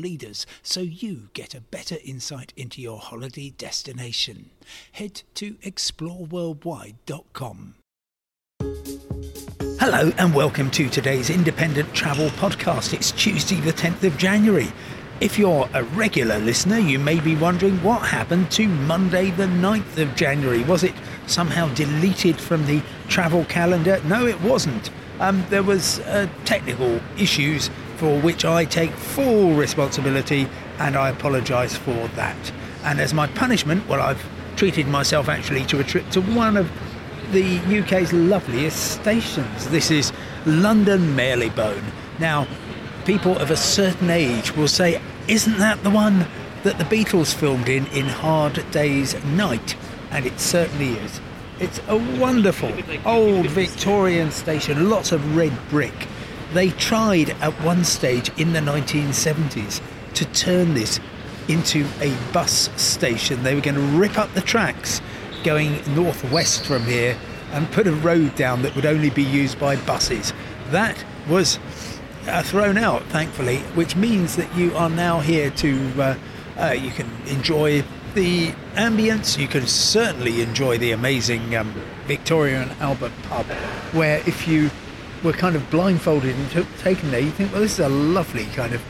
leaders so you get a better insight into your holiday destination. Head to exploreworldwide.com. Hello and welcome to today's independent travel podcast. It's Tuesday, the 10th of January. If you're a regular listener, you may be wondering what happened to Monday, the 9th of January. Was it somehow deleted from the travel calendar? No, it wasn't. Um, there was uh, technical issues for which I take full responsibility and I apologise for that. And as my punishment, well, I've treated myself actually to a trip to one of the UK's loveliest stations. This is London Marylebone. Now, people of a certain age will say, Isn't that the one that the Beatles filmed in in Hard Day's Night? And it certainly is. It's a wonderful old Victorian station, lots of red brick. They tried at one stage in the 1970s to turn this into a bus station. They were going to rip up the tracks going northwest from here and put a road down that would only be used by buses. That was uh, thrown out, thankfully, which means that you are now here to, uh, uh, you can enjoy the ambience. You can certainly enjoy the amazing um, Victoria and Albert pub, where if you were kind of blindfolded and took, taken there, you think, well, this is a lovely kind of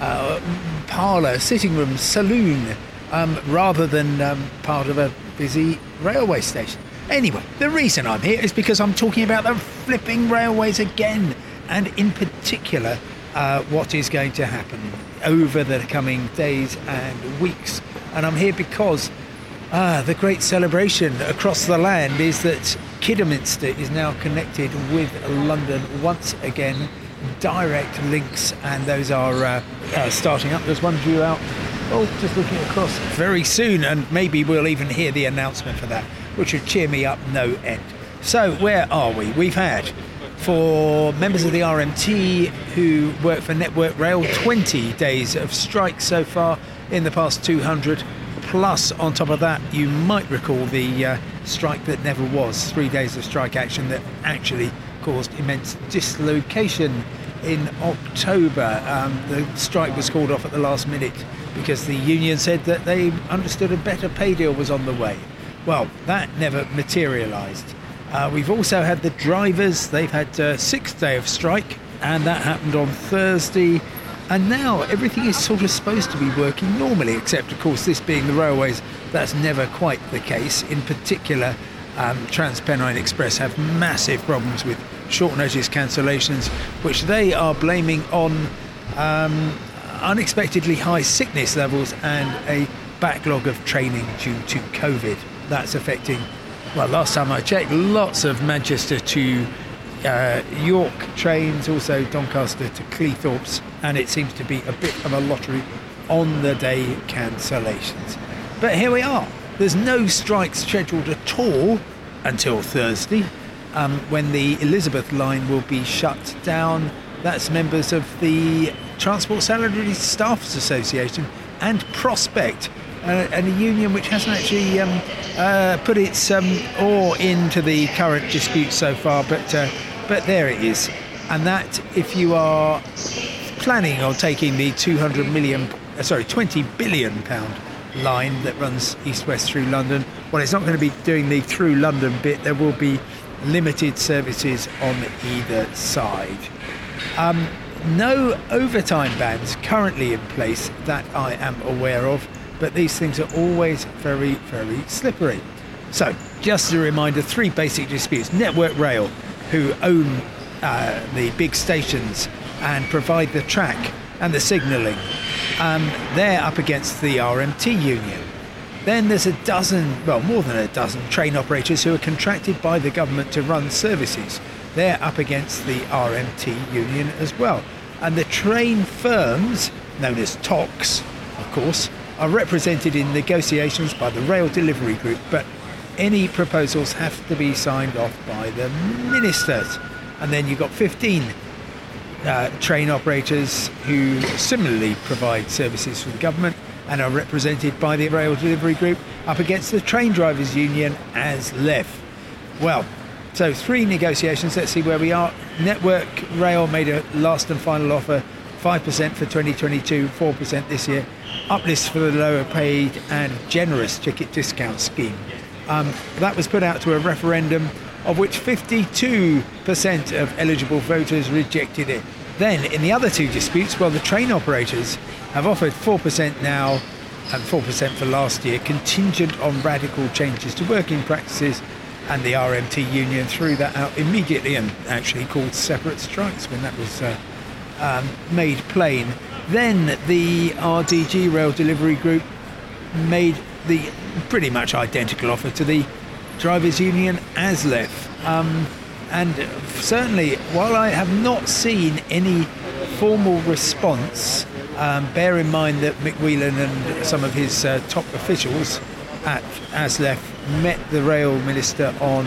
uh, parlour, sitting room, saloon, um, rather than um, part of a busy railway station. Anyway, the reason I'm here is because I'm talking about the flipping railways again, and in particular, uh, what is going to happen over the coming days and weeks. And I'm here because uh, the great celebration across the land is that Kidderminster is now connected with London once again. Direct links, and those are uh, uh, starting up. There's one due out. Oh, just looking across very soon, and maybe we'll even hear the announcement for that, which would cheer me up no end. So, where are we? We've had for members of the RMT who work for Network Rail 20 days of strike so far in the past 200 Plus, on top of that, you might recall the uh, strike that never was, three days of strike action that actually caused immense dislocation in October. Um, the strike was called off at the last minute because the union said that they understood a better pay deal was on the way. Well, that never materialised. Uh, we've also had the drivers, they've had a sixth day of strike, and that happened on Thursday. And now everything is sort of supposed to be working normally, except, of course, this being the railways, that's never quite the case. In particular, um, TransPennine Express have massive problems with short notice cancellations, which they are blaming on um, unexpectedly high sickness levels and a backlog of training due to COVID. That's affecting, well, last time I checked, lots of Manchester to uh, York trains, also Doncaster to Cleethorpes, and it seems to be a bit of a lottery on the day cancellations. But here we are. There's no strikes scheduled at all until Thursday, um, when the Elizabeth line will be shut down. That's members of the Transport Salaried Staffs Association and Prospect, uh, and a union which hasn't actually um, uh, put its um, oar into the current dispute so far, but uh, but there it is. And that, if you are planning on taking the 200 million, uh, sorry, 20 billion pound line that runs east-west through London, well, it's not going to be doing the through London bit. There will be limited services on either side. Um, no overtime bans currently in place that I am aware of, but these things are always very, very slippery. So, just as a reminder three basic disputes Network Rail, who own uh, the big stations and provide the track and the signalling. Um, they're up against the RMT union. Then there's a dozen, well, more than a dozen train operators who are contracted by the government to run services. They're up against the RMT union as well. And the train firms known as TOCs, of course, are represented in negotiations by the Rail Delivery Group, but any proposals have to be signed off by the ministers. And then you've got 15 uh, train operators who similarly provide services for the government and are represented by the Rail Delivery Group up against the Train Drivers Union ASLEF. Well, so three negotiations. Let's see where we are. Network Rail made a last and final offer 5% for 2022, 4% this year. Uplifts for the lower paid and generous ticket discount scheme. Um, that was put out to a referendum of which 52% of eligible voters rejected it. Then, in the other two disputes, well, the train operators have offered 4% now and 4% for last year, contingent on radical changes to working practices. And the RMT union threw that out immediately and actually called separate strikes when that was uh, um, made plain. Then the RDG Rail Delivery Group made the pretty much identical offer to the drivers' union ASLEF. Um, and certainly, while I have not seen any formal response, um, bear in mind that Mick Whelan and some of his uh, top officials at ASLEF met the rail minister on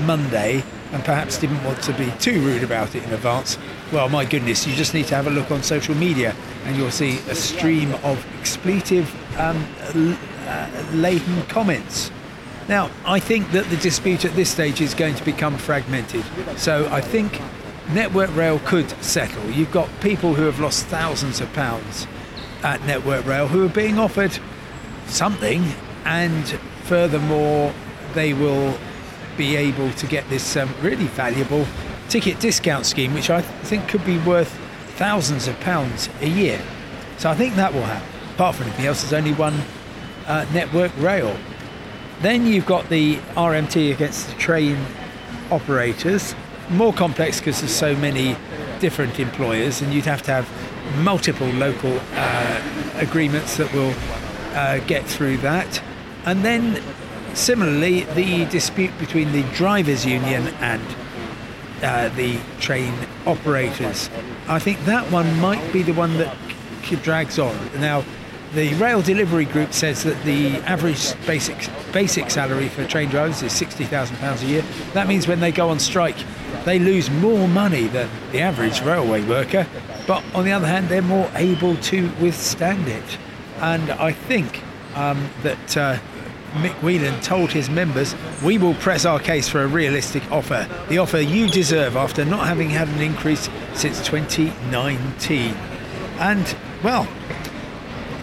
Monday and perhaps didn't want to be too rude about it in advance. Well, my goodness, you just need to have a look on social media and you'll see a stream of expletive um, laden comments. Now, I think that the dispute at this stage is going to become fragmented. So I think Network Rail could settle. You've got people who have lost thousands of pounds at Network Rail who are being offered something, and furthermore, they will be able to get this um, really valuable ticket discount scheme, which I think could be worth thousands of pounds a year. So I think that will happen. Apart from anything else, there's only one uh, network rail. Then you've got the RMT against the train operators. More complex because there's so many different employers, and you'd have to have multiple local uh, agreements that will uh, get through that. And then, similarly, the dispute between the drivers' union and uh, the train operators. I think that one might be the one that drags on. Now, the rail delivery group says that the average basic basic salary for train drivers is sixty thousand pounds a year. That means when they go on strike, they lose more money than the average railway worker. But on the other hand, they're more able to withstand it. And I think um, that uh, Mick Whelan told his members, "We will press our case for a realistic offer, the offer you deserve after not having had an increase since 2019." And well,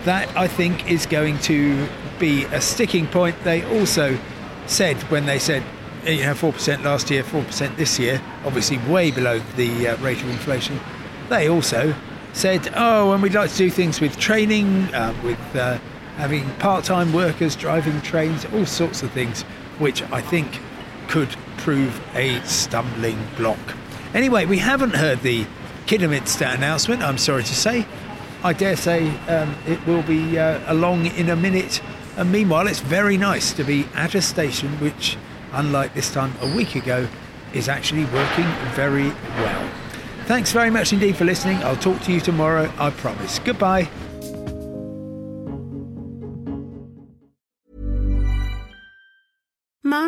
that I think is going to be a sticking point. They also said when they said you know four percent last year, four percent this year, obviously way below the uh, rate of inflation. They also said, oh, and we'd like to do things with training, uh, with uh, having part-time workers driving trains, all sorts of things, which I think could prove a stumbling block. Anyway, we haven't heard the Kidderminster announcement. I'm sorry to say. I dare say um, it will be uh, along in a minute. And meanwhile, it's very nice to be at a station which, unlike this time a week ago, is actually working very well. Thanks very much indeed for listening. I'll talk to you tomorrow, I promise. Goodbye.